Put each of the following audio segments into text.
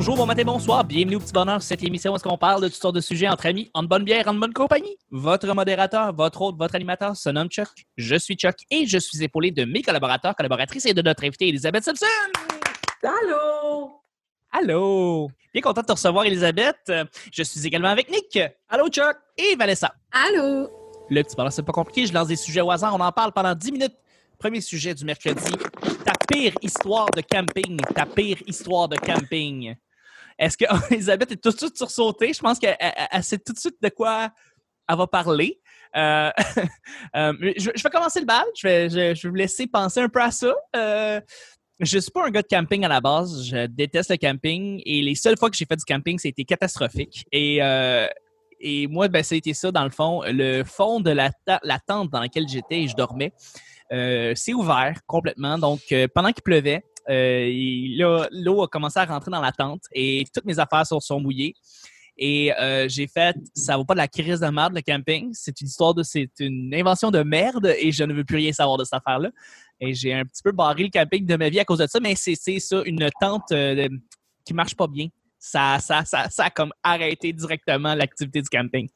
Bonjour, bon matin, bonsoir, bienvenue au Petit Bonheur, cette émission où est-ce qu'on parle de toutes sortes de sujets entre amis, en bonne bière, en bonne compagnie. Votre modérateur, votre hôte, votre animateur se nomme Chuck. Je suis Chuck et je suis épaulé de mes collaborateurs, collaboratrices et de notre invitée Elisabeth Simpson. Allô? Allô! Bien content de te recevoir, Elisabeth. Je suis également avec Nick. Allô, Chuck! Et Vanessa. Allô? Le petit bonheur, c'est pas compliqué. Je lance des sujets au hasard. On en parle pendant 10 minutes. Premier sujet du mercredi. Ta pire histoire de camping. Ta pire histoire de camping. Est-ce que Elisabeth est tout de suite sursautée? Je pense qu'elle elle- elle sait tout de suite de quoi elle va parler. Euh, euh, je, vais commencer le bal. Je vais, je, vais vous laisser penser un peu à ça. Euh, je suis pas un gars de camping à la base. Je déteste le camping et les seules fois que j'ai fait du camping, c'était catastrophique. Et, euh, et moi, ben, ça a été ça dans le fond. Le fond de la, la tente dans laquelle j'étais et je dormais, c'est ouvert complètement. Donc, pendant qu'il pleuvait, euh, l'eau a commencé à rentrer dans la tente et toutes mes affaires sont, mouillées. Et euh, j'ai fait, ça vaut pas de la crise de merde le camping. C'est une histoire de, c'est une invention de merde et je ne veux plus rien savoir de cette affaire-là. Et j'ai un petit peu barré le camping de ma vie à cause de ça, mais c'est ça, une tente euh, qui marche pas bien. Ça, ça, ça, ça a comme arrêté directement l'activité du camping.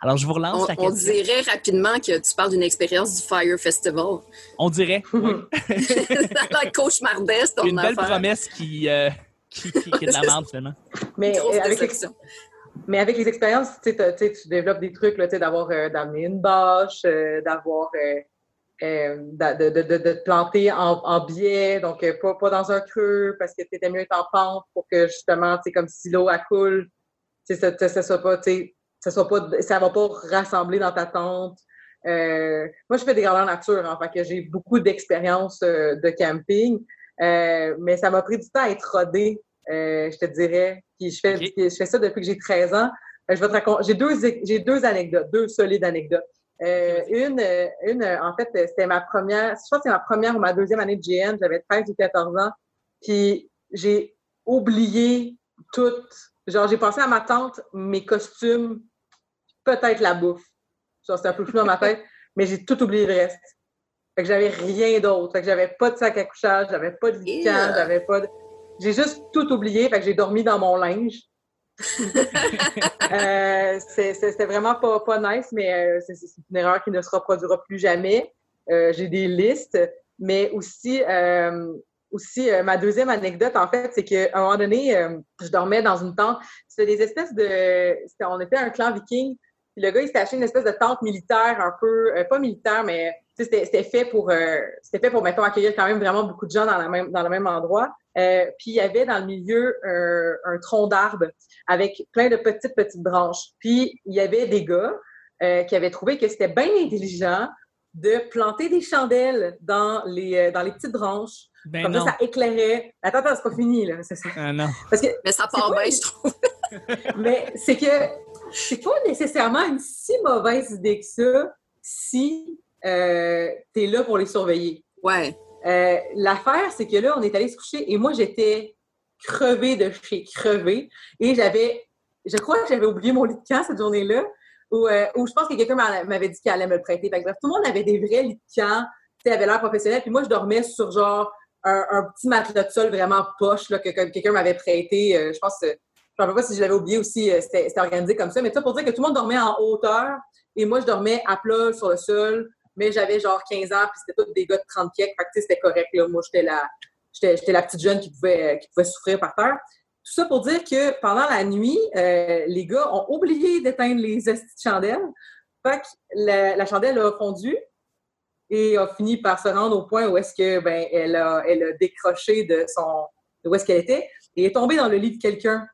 Alors, je vous relance On, la on question. dirait rapidement que tu parles d'une expérience du Fire Festival. On dirait. Ça a l'air cauchemardesque, ton Une belle affaire. promesse qui, euh, qui, qui- qui est de la merde, finalement. mais, euh, avec mais avec les expériences, tu développes des trucs, d'avoir euh, d'amener une bâche, euh, d'avoir euh, de, de, de, de te planter en, en biais, donc euh, pas, pas dans un creux parce que tu étais mieux être en pente pour que justement, tu sais, comme si l'eau coule, tu sais, ça, ça, ça soit pas, tu sais, ça soit pas, ça va pas rassembler dans ta tente. Euh, moi, je fais des grandeurs nature, hein, fait que j'ai beaucoup d'expérience euh, de camping, euh, mais ça m'a pris du temps à être rodée, euh, je te dirais. Puis je fais, je fais ça depuis que j'ai 13 ans. Je vais te raconter. J'ai deux, j'ai deux anecdotes, deux solides anecdotes. Euh, une, euh, une, euh, en fait, euh, c'était ma première, je pense que c'est ma première ou ma deuxième année de GN. J'avais 13 ou 14 ans. Puis j'ai oublié tout. Genre, j'ai pensé à ma tante, mes costumes, peut-être la bouffe. Genre, c'était un peu flou dans ma tête, mais j'ai tout oublié le reste. Fait que j'avais rien d'autre. Fait que j'avais pas de sac à couchage, j'avais pas de lit Yeah. j'avais pas de... J'ai juste tout oublié, fait que j'ai dormi dans mon linge. Euh, C'était vraiment pas, nice, mais euh, c'est une erreur qui ne se reproduira plus jamais. Euh, J'ai des listes, mais aussi, euh, aussi ma deuxième anecdote, en fait, c'est qu'à un moment donné, je dormais dans une tente. C'était des espèces de... On était un clan viking, puis le gars, il s'était acheté une espèce de tente militaire un peu... euh, pas militaire, mais c'était fait pour... euh, c'était fait pour, mettons, accueillir quand même vraiment beaucoup de gens dans, la même, dans le même endroit. Euh, puis il y avait dans le milieu euh, un tronc d'arbre avec plein de petites, petites branches. Puis, il y avait des gars euh, qui avaient trouvé que c'était bien intelligent de planter des chandelles dans les, euh, dans les petites branches. Ben Comme non. ça, ça éclairait. Attends, attends, c'est pas fini, là. C'est ça. Ah non. Parce que, Mais ça part bien, je trouve. mais c'est que c'est pas nécessairement une si mauvaise idée que ça si euh, tu es là pour les surveiller. Ouais. Euh, L'affaire, c'est que là, on est allé se coucher et moi, j'étais crevée de chez crevée. Et j'avais, je crois que j'avais oublié mon lit de camp cette journée-là, où, euh, où je pense que quelqu'un m'a- m'avait dit qu'il allait me le prêter. Fait que, bref, tout le monde avait des vrais lits de camp, tu sais, avait l'air professionnel. Puis moi, je dormais sur genre un, un petit matelas de sol vraiment poche là, que, que quelqu'un m'avait prêté. Euh, je pense que, je ne rappelle pas si je l'avais oublié aussi, euh, c'était organisé comme ça. Mais ça pour dire que tout le monde dormait en hauteur et moi, je dormais à plat sur le sol mais j'avais genre 15 ans, puis c'était tous des gars de 30 pieds. Fait que, sais, c'était correct, là. Moi, j'étais la, petite jeune qui pouvait, qui pouvait souffrir par terre. Tout ça pour dire que pendant la nuit, euh, les gars ont oublié d'éteindre les estis de chandelles. Fait que la, chandelle a fondu et a fini par se rendre au point où est-ce que, ben, elle a, a décroché de son, de où est-ce qu'elle était et est tombée dans le lit de quelqu'un.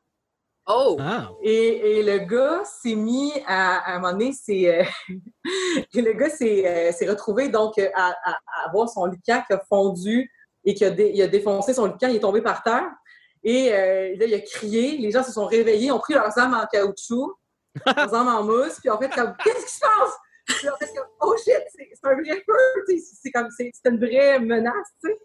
Oh! Ah. Et, et le gars s'est mis à, à un moment donné, c'est, euh, et le gars s'est, euh, retrouvé donc à, à- à avoir son camp qui a fondu et qui a, dé- il a défoncé son camp, il est tombé par terre. Et euh, là, il a crié, les gens se sont réveillés, ont pris leurs armes en caoutchouc, leurs armes en mousse, puis en fait, comme, qu'est-ce qui se passe? Puis en fait, comme, oh shit, c'est, un vrai feu, c'est comme, c'est, c'est une vraie menace, tu sais.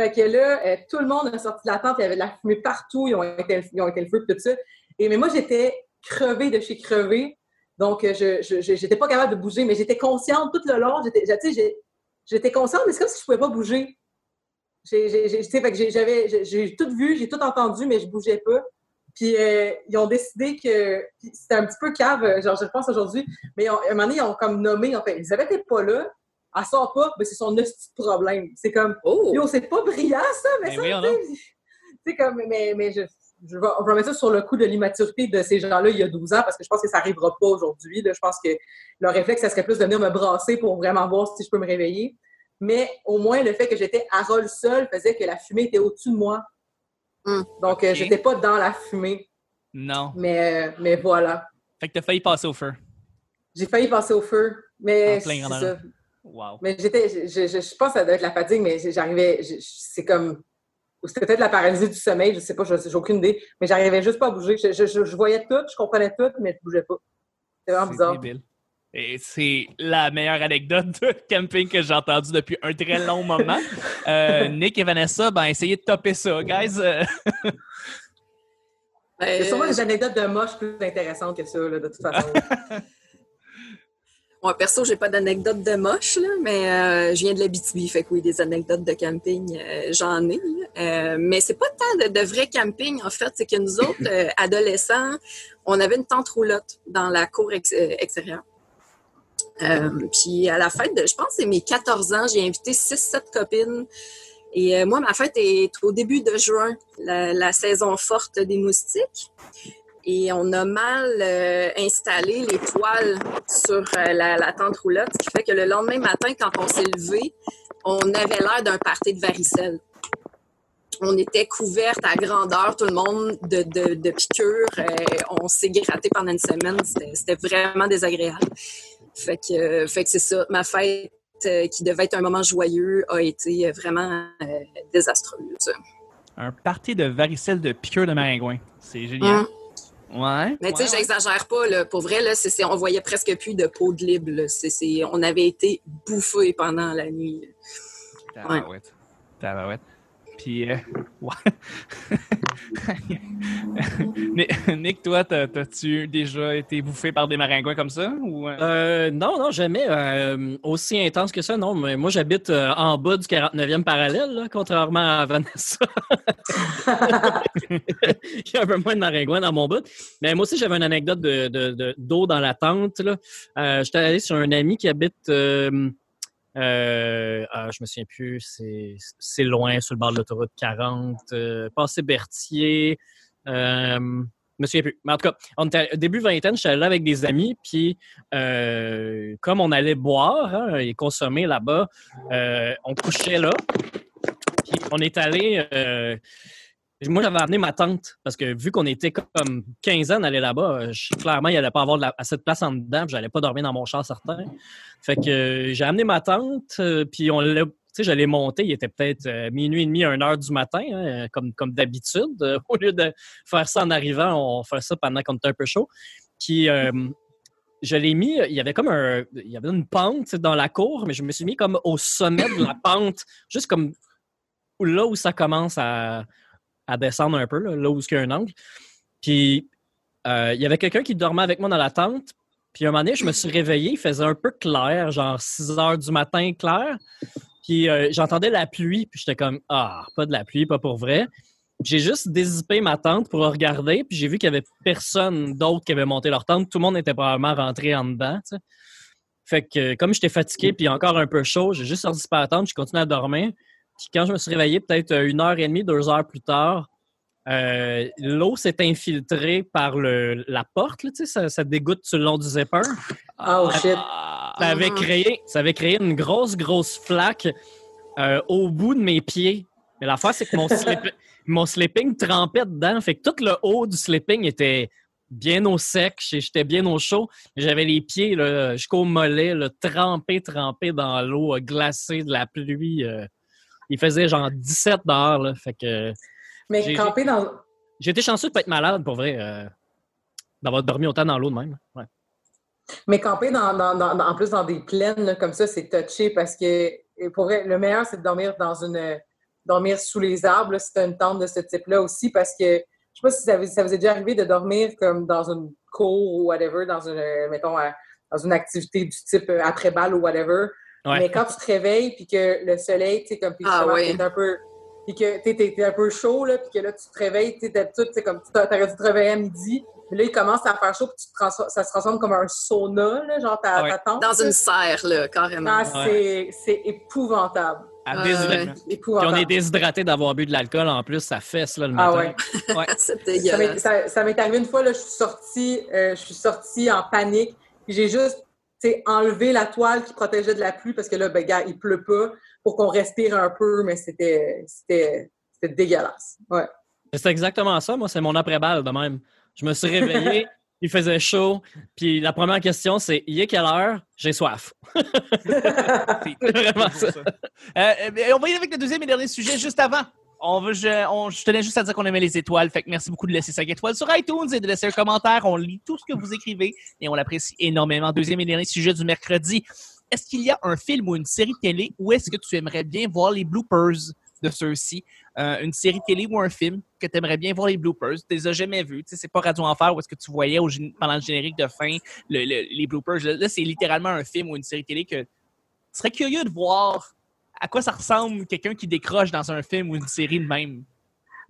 Fait que là, euh, tout le monde a sorti de la tente, il y avait de la fumée partout, ils ont été, ils le feu, tout ça. Et mais moi, j'étais crevée de chez crevée. Donc, euh, je j'étais pas capable de bouger, mais j'étais consciente tout le long. J'étais, consciente, mais c'est comme si je pouvais pas bouger. J'ai, tout vu, j'ai tout entendu, mais je bougeais pas. Puis euh, ils ont décidé que c'était un petit peu cave, genre je pense aujourd'hui, mais ont- à un moment donné, ils ont comme nommé, en fait, Elisabeth n'est pas là, elle sort pas, mais c'est son de problème. C'est comme, Oh! yo, c'est pas brillant ça, mais Ben ça, sais, comme, mais, mais je, je, vais, je vais mettre ça sur le coup de l'immaturité de ces gens-là il y a 12 ans, parce que je pense que ça arrivera pas aujourd'hui. Je pense que leur réflexe, ça serait plus de venir me brasser pour vraiment voir si je peux me réveiller. Mais au moins, le fait que j'étais à rôle seul faisait que la fumée était au-dessus de moi. Hum. Donc, euh, Ok. j'étais pas dans la fumée. Non. Mais, euh, mais voilà. Fait que t'as failli passer au feu. J'ai failli passer au feu. Mais En plein c'est. Wow. Mais j'étais, je, je, je pense que ça doit être la fatigue, mais j'arrivais, je- je- c'est comme, ou c'était peut-être la paralysie du sommeil, je sais pas, je- j'ai aucune idée, mais j'arrivais juste pas à bouger. Je, je, je- je voyais tout, je comprenais tout, mais je bougeais pas. C'est vraiment C'est bizarre. débile. Et c'est la meilleure anecdote de camping que j'ai entendue depuis un très long moment. Euh, Nick et Vanessa, ben essayez de topper ça, guys. Euh, Il y a Ben, sûrement des anecdotes de moches plus intéressantes que ça, là, de toute façon. Moi, perso, j'ai pas d'anecdote de moche, là, mais euh, je viens de l'Abitibi, fait que oui, des anecdotes de camping, euh, j'en ai. Euh, mais c'est pas tant de, de vrai camping, en fait, c'est que nous autres, euh, adolescents, on avait une tente roulotte dans la cour ex- extérieure. Puis à la fête de, je pense, que c'est mes 14 ans, j'ai invité 6-7 copines. Et moi, ma fête est au début de juin, la, la saison forte des moustiques. Et on a mal euh, installé les toiles sur euh, la, la tente roulotte, ce qui fait que le lendemain matin, quand on s'est levé, on avait l'air d'un party de varicelle. On était couvertes à grandeur, tout le monde, de, de, de piqûres. Euh, on s'est gratté pendant une semaine. C'était vraiment désagréable. Fait que, fait que c'est ça. Ma fête, qui devait être un moment joyeux, a été vraiment désastreuse. un party de varicelle de piqûre de maringouin. C'est génial. Hum. Ouais. Mais tu sais, ouais, j'exagère pas, là. Pour vrai, là, c'est, on voyait presque plus de peau de libre. C'est, on avait été bouffés pendant la nuit. là. ouais. Tabarouette. Puis, euh, ouais. Nick- toi, t'as- t'as-tu déjà été bouffé par des maringouins comme ça? Ou, euh? Euh, non, non, jamais. euh, aussi intense que ça, non. Mais moi, j'habite en bas du 49e parallèle, là, contrairement à Vanessa. Il y a un peu moins de maringouins dans mon bout. Mais moi aussi, j'avais une anecdote de, de- d'eau dans la tente. J'étais allé sur un ami qui habite. Euh, euh, ah, je me souviens plus, c'est, loin, sur le bord de l'autoroute 40, euh, passé Berthier. Euh, je me souviens plus. Mais en tout cas, on début vingtaine, j'étais allé là avec des amis, puis euh, comme on allait boire hein, et consommer là-bas, euh, on couchait là. Puis on est allé. Moi, j'avais amené ma tante parce que vu qu'on était comme 15 ans d'aller là-bas, euh, clairement, il n'y allait pas avoir de assez de place en dedans, puis j'allais pas dormir dans mon char certain. Fait que euh, j'ai amené ma tante, euh, puis on l'a. Tu sais, j'allais monter, il était peut-être minuit et demi, une heure du matin, hein, comme, comme d'habitude. Au lieu de faire ça en arrivant, on fait ça pendant qu'on était un peu chaud. Puis je l'ai mis, il y avait comme un, il y avait une pente dans la cour, mais je me suis mis comme au sommet de la pente, juste comme là où ça commence à, à descendre un peu, là, là où il y a un angle. Puis euh, il y avait quelqu'un qui dormait avec moi dans la tente. Puis un moment donné, je me suis réveillé, il faisait un peu clair, genre 6 heures du matin clair. Puis euh, j'entendais la pluie, puis j'étais comme Ah, pas de la pluie, pas pour vrai. J'ai juste dézippé ma tente pour regarder, puis j'ai vu qu'il y avait personne d'autre qui avait monté leur tente. Tout le monde était probablement rentré en dedans. Fait que comme j'étais fatigué puis encore un peu chaud, j'ai juste sorti par la tente, j'ai continué à dormir. Puis quand je me suis réveillé, peut-être euh, une heure et demie, deux heures plus tard, euh, l'eau s'est infiltrée par le, la porte, là, tu sais, ça, ça dégoutte sur le long du zipper. Oh shit. Ah, Ça avait créé, ça avait créé une grosse, grosse flaque euh, au bout de mes pieds. Mais l'affaire, c'est que mon, slip- mon sleeping trempait dedans. Fait que tout le haut du sleeping était bien au sec. J'étais bien au chaud. J'avais les pieds jusqu'au mollet, là, trempés, trempés dans l'eau glacée de la pluie. euh. Il faisait genre 17 dehors. Là, fait que Mais camper dans. j'ai été chanceux de pas être malade, pour vrai. euh, D'avoir dormi autant dans l'eau de même. Ouais. Mais camper dans, dans- dans- dans- en plus dans des plaines là, comme ça, c'est touché parce que et pour vrai, le meilleur, c'est de dormir dans une dormir sous les arbres, là, si tu as une tente de ce type-là aussi, parce que je sais pas si ça vous, ça vous est déjà arrivé de dormir comme dans une cour ou whatever, dans une, euh, mettons, à- dans une activité du type euh, après-balle ou whatever. Ouais. Mais quand tu te réveilles puis que le soleil, tu sais, comme puis Ah ouais. un peu puis que t'es, t'es- t'es un peu chaud, là, puis que là, tu te réveilles, tu sais, comme tu t'aurais dû te réveiller à midi, mais là, il commence à faire chaud, puis tu te ça se transforme comme un sauna, là, genre ta, Ouais. ta tente. Dans une serre, là, carrément. Ah, c'est, c'est épouvantable. Ah. Puis on est déshydraté d'avoir bu de l'alcool en plus, ça fesse là, le Ah matin. ouais. c'est Ça m'est, dégueulasse. ça, ça m'est arrivé une fois, là, je suis sortie, euh, je suis sortie en panique. puis J'ai juste tu sais, enlevé la toile qui protégeait de la pluie parce que là, ben, gars, il pleut pas pour qu'on respire un peu, mais c'était, c'était, c'était dégueulasse. Ouais. C'est exactement ça, moi, c'est mon après-balle de même. Je me suis réveillé, il faisait chaud, puis la première question, c'est il est quelle heure? J'ai soif. C'est Vraiment ça. Euh, euh, on va y aller avec le deuxième et dernier sujet juste avant. On veut, je, je tenais juste à dire qu'on aimait les étoiles. Fait que merci beaucoup de laisser 5 étoiles sur iTunes et de laisser un commentaire. On lit tout ce que vous écrivez et on l'apprécie énormément. Deuxième et dernier sujet du mercredi. Est-ce qu'il y a un film ou une série télé ou est-ce que tu aimerais bien voir les bloopers de ceux-ci? Euh, une série télé ou un film que tu aimerais bien voir les bloopers? Tu les as jamais vus. Tu sais, c'est pas Radio Enfer où est-ce que tu voyais pendant le générique de fin le- le- les bloopers. Là, c'est littéralement un film ou une série télé que tu serais curieux de voir à quoi ça ressemble quelqu'un qui décroche dans un film ou une série de même.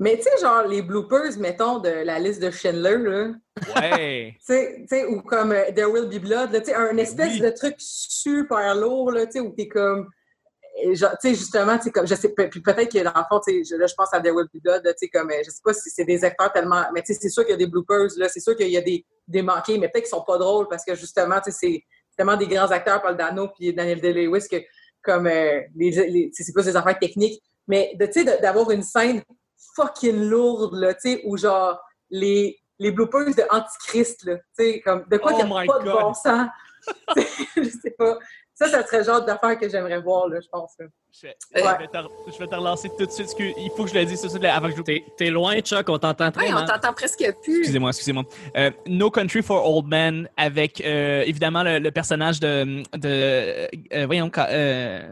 Mais tu sais, genre, les bloopers, mettons, de la liste de Schindler, là. Ouais. Tu sais- ou comme euh, There Will Be Blood, tu sais, un espèce Oui. de truc super lourd, là, tu sais, où t'es comme. euh, Tu sais, justement, tu sais, comme, je sais, puis peut-être que dans le fond, tu sais, je- là, je pense à There Will Be Blood, tu sais, comme, euh, je sais pas si c'est des acteurs tellement, mais tu sais, c'est sûr qu'il y a des bloopers, là, c'est sûr qu'il y a des, des manqués, mais peut-être qu'ils sont pas drôles parce que justement, tu sais, c'est tellement des grands acteurs, Paul Dano puis Daniel Day-Lewis, que, comme, euh, les, c'est plus des affaires techniques, mais, de, tu sais, d'avoir une scène fucking lourde, là, tu sais, où genre, les, les bloopers de Antichrist, là, tu sais, comme, de quoi Oh qu'il n'y a pas de bon sens. je sais pas. Ça, ça serait le genre d'affaire que j'aimerais voir, là, je pense. là. Je, vais te, je vais te relancer tout de suite. Il faut que je le dise tout de suite avant que je T'es t'es loin, Chuck, on t'entend très Ouais, on t'entend presque plus. Excusez-moi, excusez-moi. Euh, no Country for Old Men avec euh, évidemment le, le personnage de, de euh, voyons euh,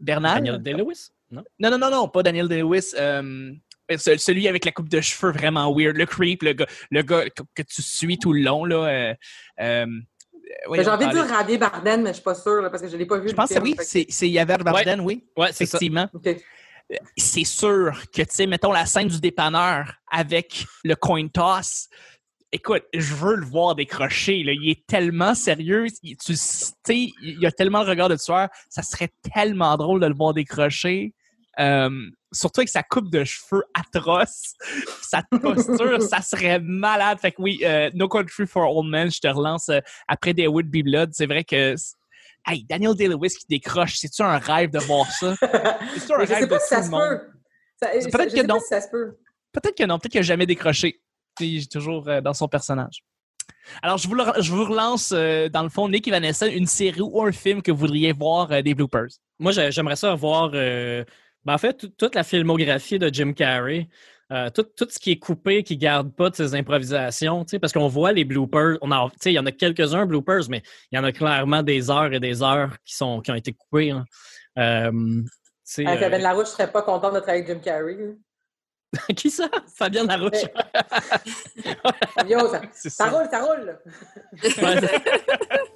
Bernard? Daniel Day-Lewis? Non? Non non non non, pas Daniel Day-Lewis. euh, ce- celui avec la coupe de cheveux vraiment weird, le creep, le gars, le gars que, que tu suis tout le long là. Euh, euh, Mais voyons, J'ai envie de dire Javier Bardem, mais je suis pas sûre, là, parce que je l'ai pas vu. Je pense que film, oui, que- c'est c'est Yaver Barden, oui, Ouais, effectivement. OK. c'est sûr que, tu sais, mettons la scène du dépanneur avec le coin toss. Écoute, je veux le voir décrocher. Là. Il est tellement sérieux. il- Tu sais, il a tellement le regard de tueur. Ça serait tellement drôle de le voir décrocher. Euh, surtout avec sa coupe de cheveux atroce. Sa posture, ça serait malade. Fait que oui, euh, No Country for Old Men, je te relance euh, après des Wood Be Blood. C'est vrai que. Hey, Daniel Day-Lewis qui décroche, c'est-tu un rêve de voir ça? C'est-tu un Mais je rêve sais pas de si tout ça le se monde? peut. Je- peut-être que sais pas non. si ça se peut. Peut-être que non, peut-être qu'il n'a jamais décroché. Il est toujours euh, dans son personnage. Alors, je vous, le- je vous relance, euh, dans le fond, Nick et Vanessa, une série ou un film que vous voudriez voir euh, des bloopers. Moi, j'ai- j'aimerais ça voir, euh, ben, en fait, tout- toute la filmographie de Jim Carrey. Euh, tout, tout ce qui est coupé, qui garde pas de ses improvisations, parce qu'on voit les bloopers. On sais, il y en a quelques-uns bloopers, mais il y en a clairement des heures et des heures qui sont qui ont été coupées. hein. Euh, tu sais, Avec euh, Fabienne Larouche, je serais pas contente de travailler avec Jim Carrey. qui ça? Fabienne Larouche. Yo, ça, C'est ça roule, ça roule.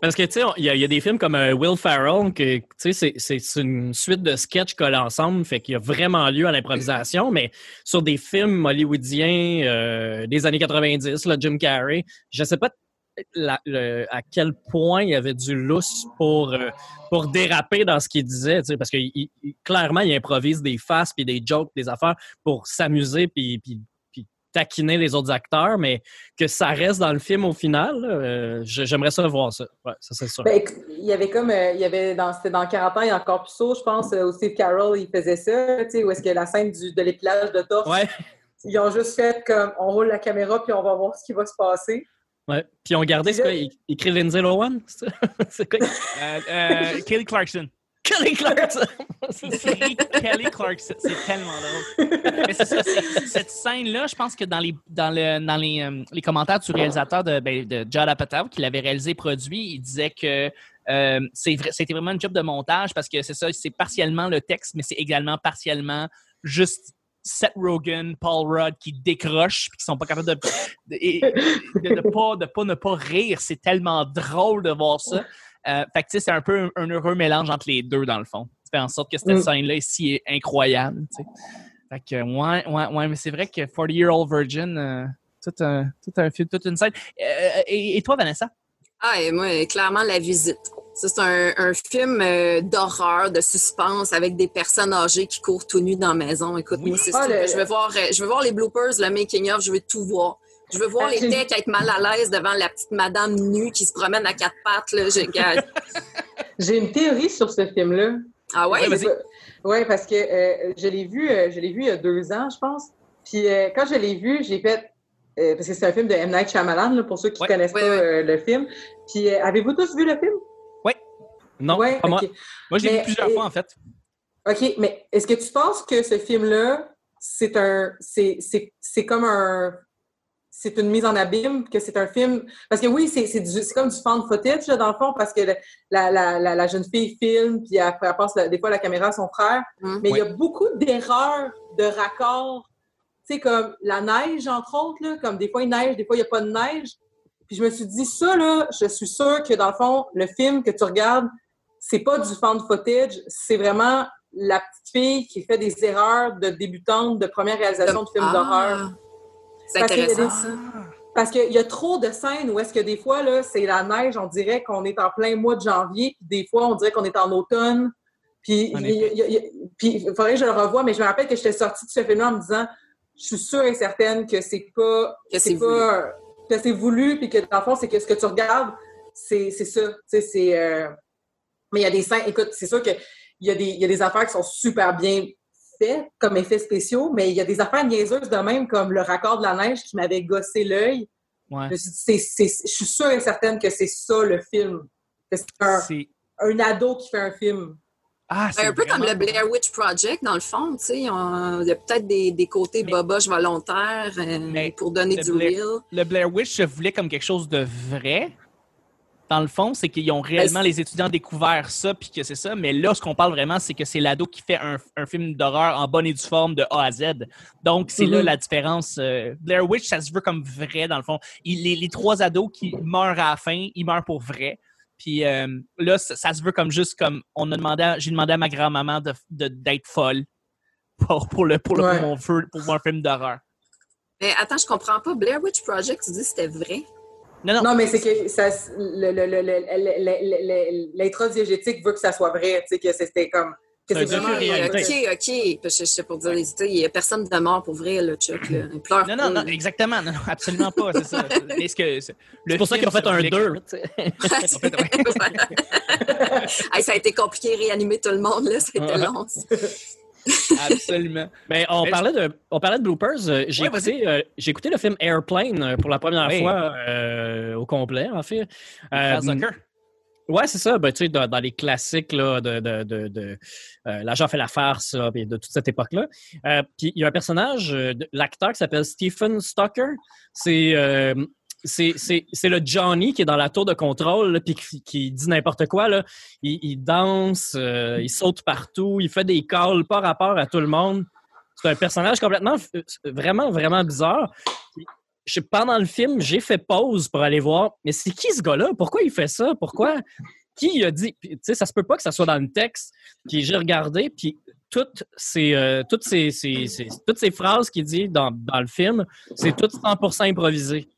Parce que, tu sais, il y, a- des films comme euh, Will Ferrell, que, tu sais, c'est- une suite de sketchs collés ensemble, fait qu'il y a vraiment lieu à l'improvisation, mais sur des films hollywoodiens euh, des années 90, là, Jim Carrey, je sais pas la- à quel point il y avait du lousse pour, euh, pour déraper dans ce qu'il disait, tu sais, parce que il- clairement, il improvise des faces, puis des jokes, des affaires pour s'amuser, puis taquiner les autres acteurs, mais que ça reste dans le film au final, euh, j'aimerais ça voir ça. Ouais, ça c'est sûr. Ben, il y avait comme, euh, il y avait dans, c'était dans 40 ans, il y a encore plus tôt, je pense, euh, où Steve Carroll, il faisait ça, tu sais, où est-ce que la scène du, de l'épilage de torse, Ouais, ils ont juste fait comme, on roule la caméra puis on va voir ce qui va se passer. ouais. Puis on gardait ce Puis là- qu'il écrit Lindsay Lohan. c'est ça? C'est quoi? Euh, euh, Kelly Clarkson. Kelly Clarkson. C'est ça. Kelly, Clarkson. C'est tellement drôle. Mais c'est ça, c'est- cette scène-là, je pense que dans les, dans le, dans les, euh, les commentaires du réalisateur de, ben, de Judd Apatow, qui l'avait réalisé et produit, il disait que euh, c'est vrai- c'était vraiment un job de montage parce que c'est ça, c'est partiellement le texte, mais c'est également partiellement juste Seth Rogen, Paul Rudd qui décrochent puis qui sont pas capables de de, et- de, de pas, de pas ne pas rire. C'est tellement drôle de voir ça. Euh, fait que c'est un peu un, un heureux mélange entre les deux dans le fond. fait en sorte que cette Mm. scène-là ici est incroyable. Fait que, ouais, ouais, ouais, mais c'est vrai que 40 Year Old Virgin, euh, tout, un, tout un film, toute une scène. Euh, et, et toi, Vanessa? Ah, et moi, clairement, La Visite. Ça, c'est un, un film euh, d'horreur, de suspense, avec des personnes âgées qui courent tout nus dans la maison. Écoute, Oui. moi, c'est Ah, ça. le- Je veux voir, je veux voir les bloopers, le making-of, je veux tout voir. Je veux voir Ah, les techs être mal à l'aise devant la petite madame nue qui se promène à quatre pattes. Là. J'ai une théorie sur ce film-là. Ah ouais? Ouais. Oui, parce que euh, je l'ai vu, euh, je l'ai vu il y a deux ans, je pense. Puis euh, quand je l'ai vu, j'ai fait euh, parce que c'est un film de M. Night Shyamalan, là, pour ceux qui Ouais, connaissent ouais, pas ouais. euh, le film. Puis euh, avez-vous tous vu le film? Non, Ouais, pas moi. Moi, je l'ai vu plusieurs et- fois, en fait. OK, mais est-ce que tu penses que ce film-là, c'est un. C'est, c'est, c'est comme un. C'est une mise en abîme, que c'est un film. Parce que oui, c'est, comme du fan footage, là, dans le fond, parce que le- la, la, la, la jeune fille filme, puis après, elle passe la- des fois la caméra à son frère. Hum. Mais il y a beaucoup d'erreurs de raccords. Tu sais, comme la neige, entre autres, là, comme des fois il neige, des fois il n'y a pas de neige. Puis je me suis dit, ça, là, je suis sûre que dans le fond, le film que tu regardes, c'est pas du fan footage, c'est vraiment la petite fille qui fait des erreurs de débutante de première réalisation de films Ah, d'horreur. C'est Parce qu'il y a intéressant. Parce qu'il y a trop de scènes où est-ce que des fois, là, c'est la neige, on dirait qu'on est en plein mois de janvier, puis des fois, on dirait qu'on est en automne. Puis il faudrait que je le revoie, mais je me rappelle que j'étais sortie de ce film-là en me disant, je suis sûre et certaine que c'est pas, Que c'est pas, que c'est voulu, puis que dans le fond, c'est que ce que tu regardes, c'est c'est ça. Tu sais, c'est, euh, mais il y a des scènes, écoute, c'est sûr que il y, a des, il y a des affaires qui sont super bien comme effets spéciaux, mais il y a des affaires niaiseuses de même, comme le raccord de la neige qui m'avait gossé l'œil. Ouais. Je suis c'est- c'est- je sûre et certaine que c'est ça le film. C'est un, C'est. un ado qui fait un film. Ah, c'est Ben, un peu comme le Blair Witch Project, dans le fond, tu sais. on- Il y a peut-être des, des côtés Mais- boboches volontaires euh, pour donner du Blair- real. Le Blair Witch se voulait comme quelque chose de vrai. Dans le fond, c'est qu'ils ont réellement, Ben, les étudiants, découvert ça, puis que c'est ça. Mais là, ce qu'on parle vraiment, c'est que c'est l'ado qui fait un, un film d'horreur en bonne et due forme de A à Z. Donc, c'est là Mhm. la différence. Euh, Blair Witch, ça se veut comme vrai, dans le fond. Il- les, les trois ados qui meurent à la fin, ils meurent pour vrai. Puis euh, là, ça, ça se veut comme juste comme on a demandé, à- j'ai demandé à ma grand-maman de- de- d'être folle pour, pour le, pour, le, Ouais. pour mon, feu- pour mon film d'horreur. Mais attends, je comprends pas. Blair Witch Project, tu dis que c'était vrai? Non, non, Non, mais c'est que ça, le- le- le- le- le- le- le- l'introdiégétique veut que ça soit vrai, tu sais, que c'était comme. Que C'est c'est un vraiment. OK, OK. Sais pour dire, sais, il y a personne de mort pour vrai, là, Chuck. Là. Il pleure Non, non, non, exactement. Non, non, absolument pas, c'est ça. Que, c'est C'est pour ça qu'ils ont fait un 2. En fait, ouais. Hey, ça a été compliqué de réanimer tout le monde, là. C'était long. Absolument. Mais on Mais- parlait de, on parlait de bloopers. Euh, J'ai Ouais, écouté, euh, j'ai écouté le film Airplane euh, pour la première Oui. fois euh, au complet, en fait. Euh. Ouais, c'est ça. Ben, tu sais, dans, dans les classiques là, de, de, de, de L'agent fait la farce, là, de toute cette époque-là. Puis il y a un personnage, l'acteur qui s'appelle Stephen Stalker. C'est c'est le Johnny qui est dans la tour de contrôle, puis qui, dit n'importe quoi. Il, danse, euh, il saute partout, il fait des calls par rapport à tout le monde. C'est un personnage complètement, euh, vraiment, vraiment bizarre. Je- pendant le film, j'ai fait pause pour aller voir, mais c'est qui ce gars-là? Pourquoi il fait ça? Pourquoi? Qui a dit? Tu sais, ça se peut pas que ça soit dans le texte. Puis j'ai regardé, puis toutes ces, euh, phrases qu'il dit dans, dans le film, c'est tout 100% improvisé.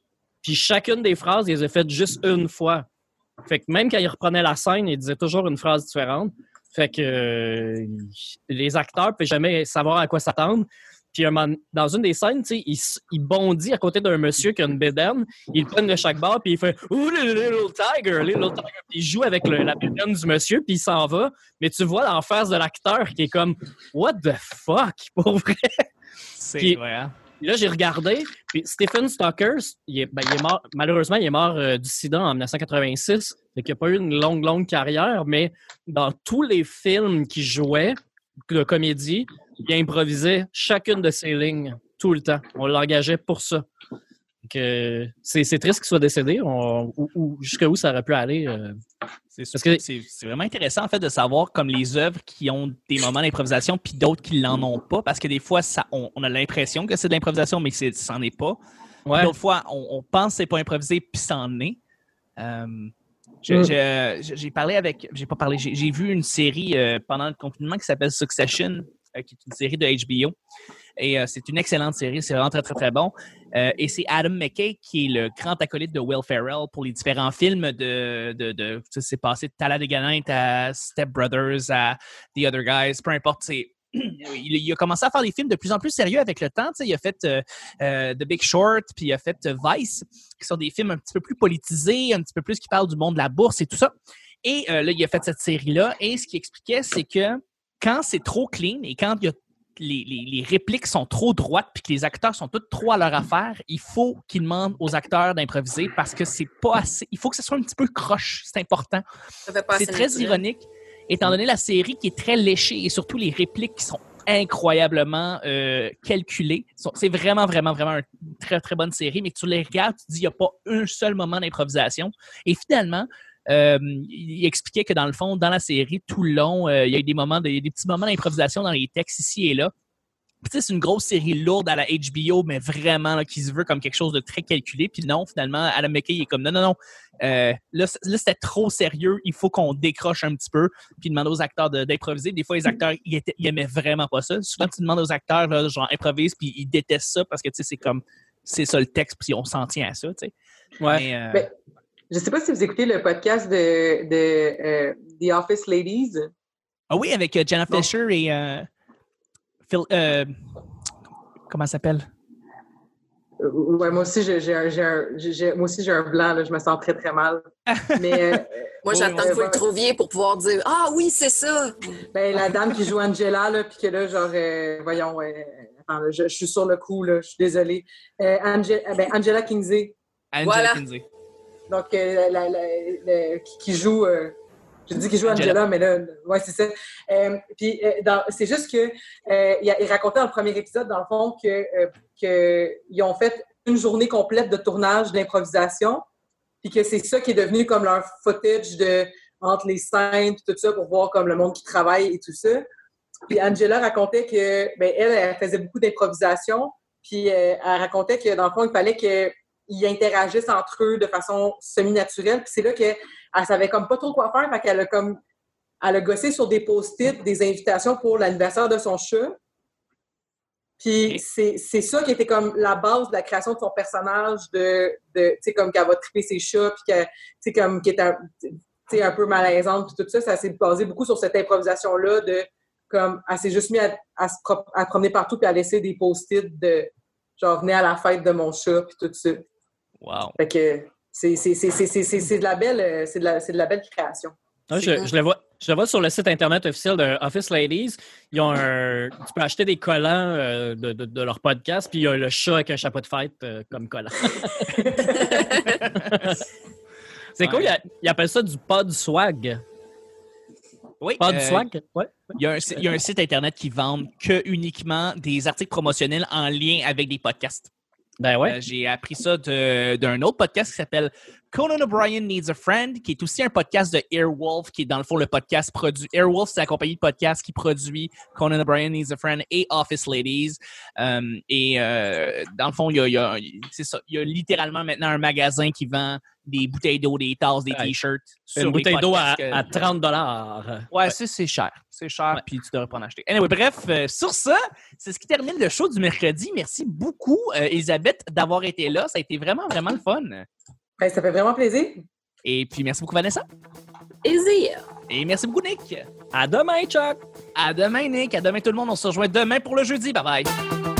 Puis chacune des phrases, il les a faites juste une fois. Fait que même quand il reprenait la scène, il disait toujours une phrase différente. Fait que euh, les acteurs ne pouvaient jamais savoir à quoi s'attendre. Puis dans une des scènes, il, bondit à côté d'un monsieur qui a une bédaine. Il le prend de chaque barre, puis il fait « Ooh, little tiger, little tiger ». Puis il joue avec le- la bédaine du monsieur, puis il s'en va. Mais tu vois l'en face de l'acteur qui est comme « What the fuck? » Pour vrai. C'est vrai. Puis là, j'ai regardé, puis Stephen Stalker, il ben, il mort, malheureusement, il est mort euh, du sida en 1986, fait qu'il n'a pas eu une longue, longue carrière, mais dans tous les films qu'il jouait, de comédie, il improvisait chacune de ses lignes, tout le temps. On l'engageait pour ça. Euh, c'est triste qu'il soit décédé, on, ou, ou jusqu'à où ça aurait pu aller. euh. C'est vraiment intéressant en fait de savoir comme les œuvres qui ont des moments d'improvisation puis d'autres qui l'en ont pas parce que des fois ça on, on a l'impression que c'est de l'improvisation mais c'est c'en est pas. Ouais. D'autres fois on, on pense que c'est pas improvisé puis c'en est. Euh, Mm. J'ai parlé avec. J'ai pas parlé. J'ai vu une série euh, pendant le confinement qui s'appelle Succession, qui est une série de HBO. Et c'est une excellente série. C'est vraiment très, très, très bon. Euh, et c'est Adam McKay qui est le grand acolyte de Will Ferrell pour les différents films de. de, de ça s'est passé de Talladega à Step Brothers à The Other Guys, peu importe. C'est. Il, a commencé à faire des films de plus en plus sérieux avec le temps. Il a fait euh, euh, The Big Short, puis il a fait Vice, qui sont des films un petit peu plus politisés, un petit peu plus qui parlent du monde de la bourse et tout ça. Et là, il a fait cette série-là. Et ce qu'il expliquait, c'est que quand c'est trop clean et quand il y a les, les- les répliques sont trop droites puis que les acteurs sont tous trop à leur affaire, il faut qu'ils demandent aux acteurs d'improviser parce que c'est pas assez. Il faut que ce soit un petit peu croche. C'est important. C'est très ironique, étant donné la série qui est très léchée et surtout les répliques qui sont incroyablement euh, calculées. C'est vraiment, vraiment, vraiment une très, très bonne série, mais que tu les regardes, tu te dis, il n'y a pas un seul moment d'improvisation. Et finalement, euh, il expliquait que dans le fond, dans la série, tout le long, euh, il y a eu des moments, de- des petits moments d'improvisation dans les textes ici et là. Puis, tu sais, c'est une grosse série lourde à la HBO, mais vraiment là, qui se veut comme quelque chose de très calculé. Puis non, finalement, Adam McKay il est comme non, non, non. euh, là, c'était trop sérieux. Il faut qu'on décroche un petit peu. Puis demander aux acteurs de- d'improviser. Des fois, les acteurs, ils, étaient- ils aimaient vraiment pas ça. Souvent, tu demandes aux acteurs, là, genre, improvise, puis ils détestent ça parce que, tu sais, c'est comme, c'est ça le texte, puis on s'en tient à ça, tu sais. Ouais. Mais, euh, Ben, Je sais pas si vous écoutez le podcast de, de euh, The Office Ladies. Ah oui, avec euh, Jenna. Fisher et euh, Phil. comment ça s'appelle? Ouais, moi aussi, j'ai un, j'ai un- moi aussi, j'ai un blanc, là, je me sens très, très mal. Mais Moi, j'attends que vous le trouviez pour pouvoir dire Ah oui, c'est ça. ben, la dame qui joue Angela, là, puis que là, genre, euh, voyons, euh, attends, là, je, je suis sur le coup, là, je suis désolée. Euh, Ange- euh, ben, Angela Kinsey, Angela Voilà. Kinsey. Donc, euh, la- la- la- qui, qui joue. euh, je dis qu'il joue Angela, Angela. mais là, ouais, c'est ça. Euh, puis, euh, c'est juste que euh, il, a- il racontait dans le premier épisode, dans le fond, que, euh, que ils ont fait une journée complète de tournage d'improvisation, puis que c'est ça qui est devenu comme leur footage de entre les scènes, tout ça, pour voir comme le monde qui travaille et tout ça. Puis Angela racontait que, ben, elle, elle faisait beaucoup d'improvisation, puis elle racontait que, dans le fond, il fallait qu'ils interagissent entre eux de façon semi-naturelle. Puis c'est là qu'elle elle savait comme pas trop quoi faire, fait qu'elle a comme elle a gossé sur des post-it, des invitations pour l'anniversaire de son chat. Puis c'est c'est ça qui était comme la base de la création de son personnage, de, de tu sais, comme qu'elle va triper ses chats, puis que, tu sais, comme qui est un, peu malaisante, puis tout ça, ça s'est basé beaucoup sur cette improvisation-là de, comme, elle s'est juste mise à, à se pro- à promener partout, puis à laisser des post-it de, genre, venez à la fête de mon chat, puis tout ça. Wow. Fait que c'est c'est- c'est- c'est- c'est- c'est- c'est de la belle, euh, c'est de la, c'est de la belle création. Ouais, je, je le vois, je le vois sur le site internet officiel de Office Ladies. Ils ont un, tu peux acheter des collants euh, de, de- de leur podcast, puis il y a le chat avec un chapeau de fête euh, comme collant. C'est Ouais. cool, ils, appellent ça du pod swag. Oui. Pod euh, swag? Ouais. Il y, a un, il y a un site internet qui vend que uniquement des articles promotionnels en lien avec des podcasts. Ben ouais. Euh, J'ai appris ça d'un autre podcast qui s'appelle Conan O'Brien Needs a Friend, qui est aussi un podcast de Airwolf, qui est dans le fond le podcast produit. Airwolf, c'est la compagnie de podcast qui produit Conan O'Brien Needs a Friend et Office Ladies. Euh, et euh, dans le fond, il y a, il y a- c'est ça, il y a littéralement maintenant un magasin qui vend des bouteilles d'eau, des tasses, des Ouais. t-shirts. sur Une bouteille d'eau à, podcasts que- à 30 dollars. Ouais, ça, c'est cher. C'est cher, Ouais. puis tu devrais pas en acheter. Anyway, bref, euh, sur ça, c'est ce qui termine le show du mercredi. Merci beaucoup, euh, Elisabeth, d'avoir été là. Ça a été vraiment, vraiment le fun. Ben, ça fait vraiment plaisir. Et puis, merci beaucoup, Vanessa. Easy. Et merci beaucoup, Nick. À demain, Chuck! À demain, Nick. À demain, tout le monde. On se rejoint demain pour le jeudi. Bye bye.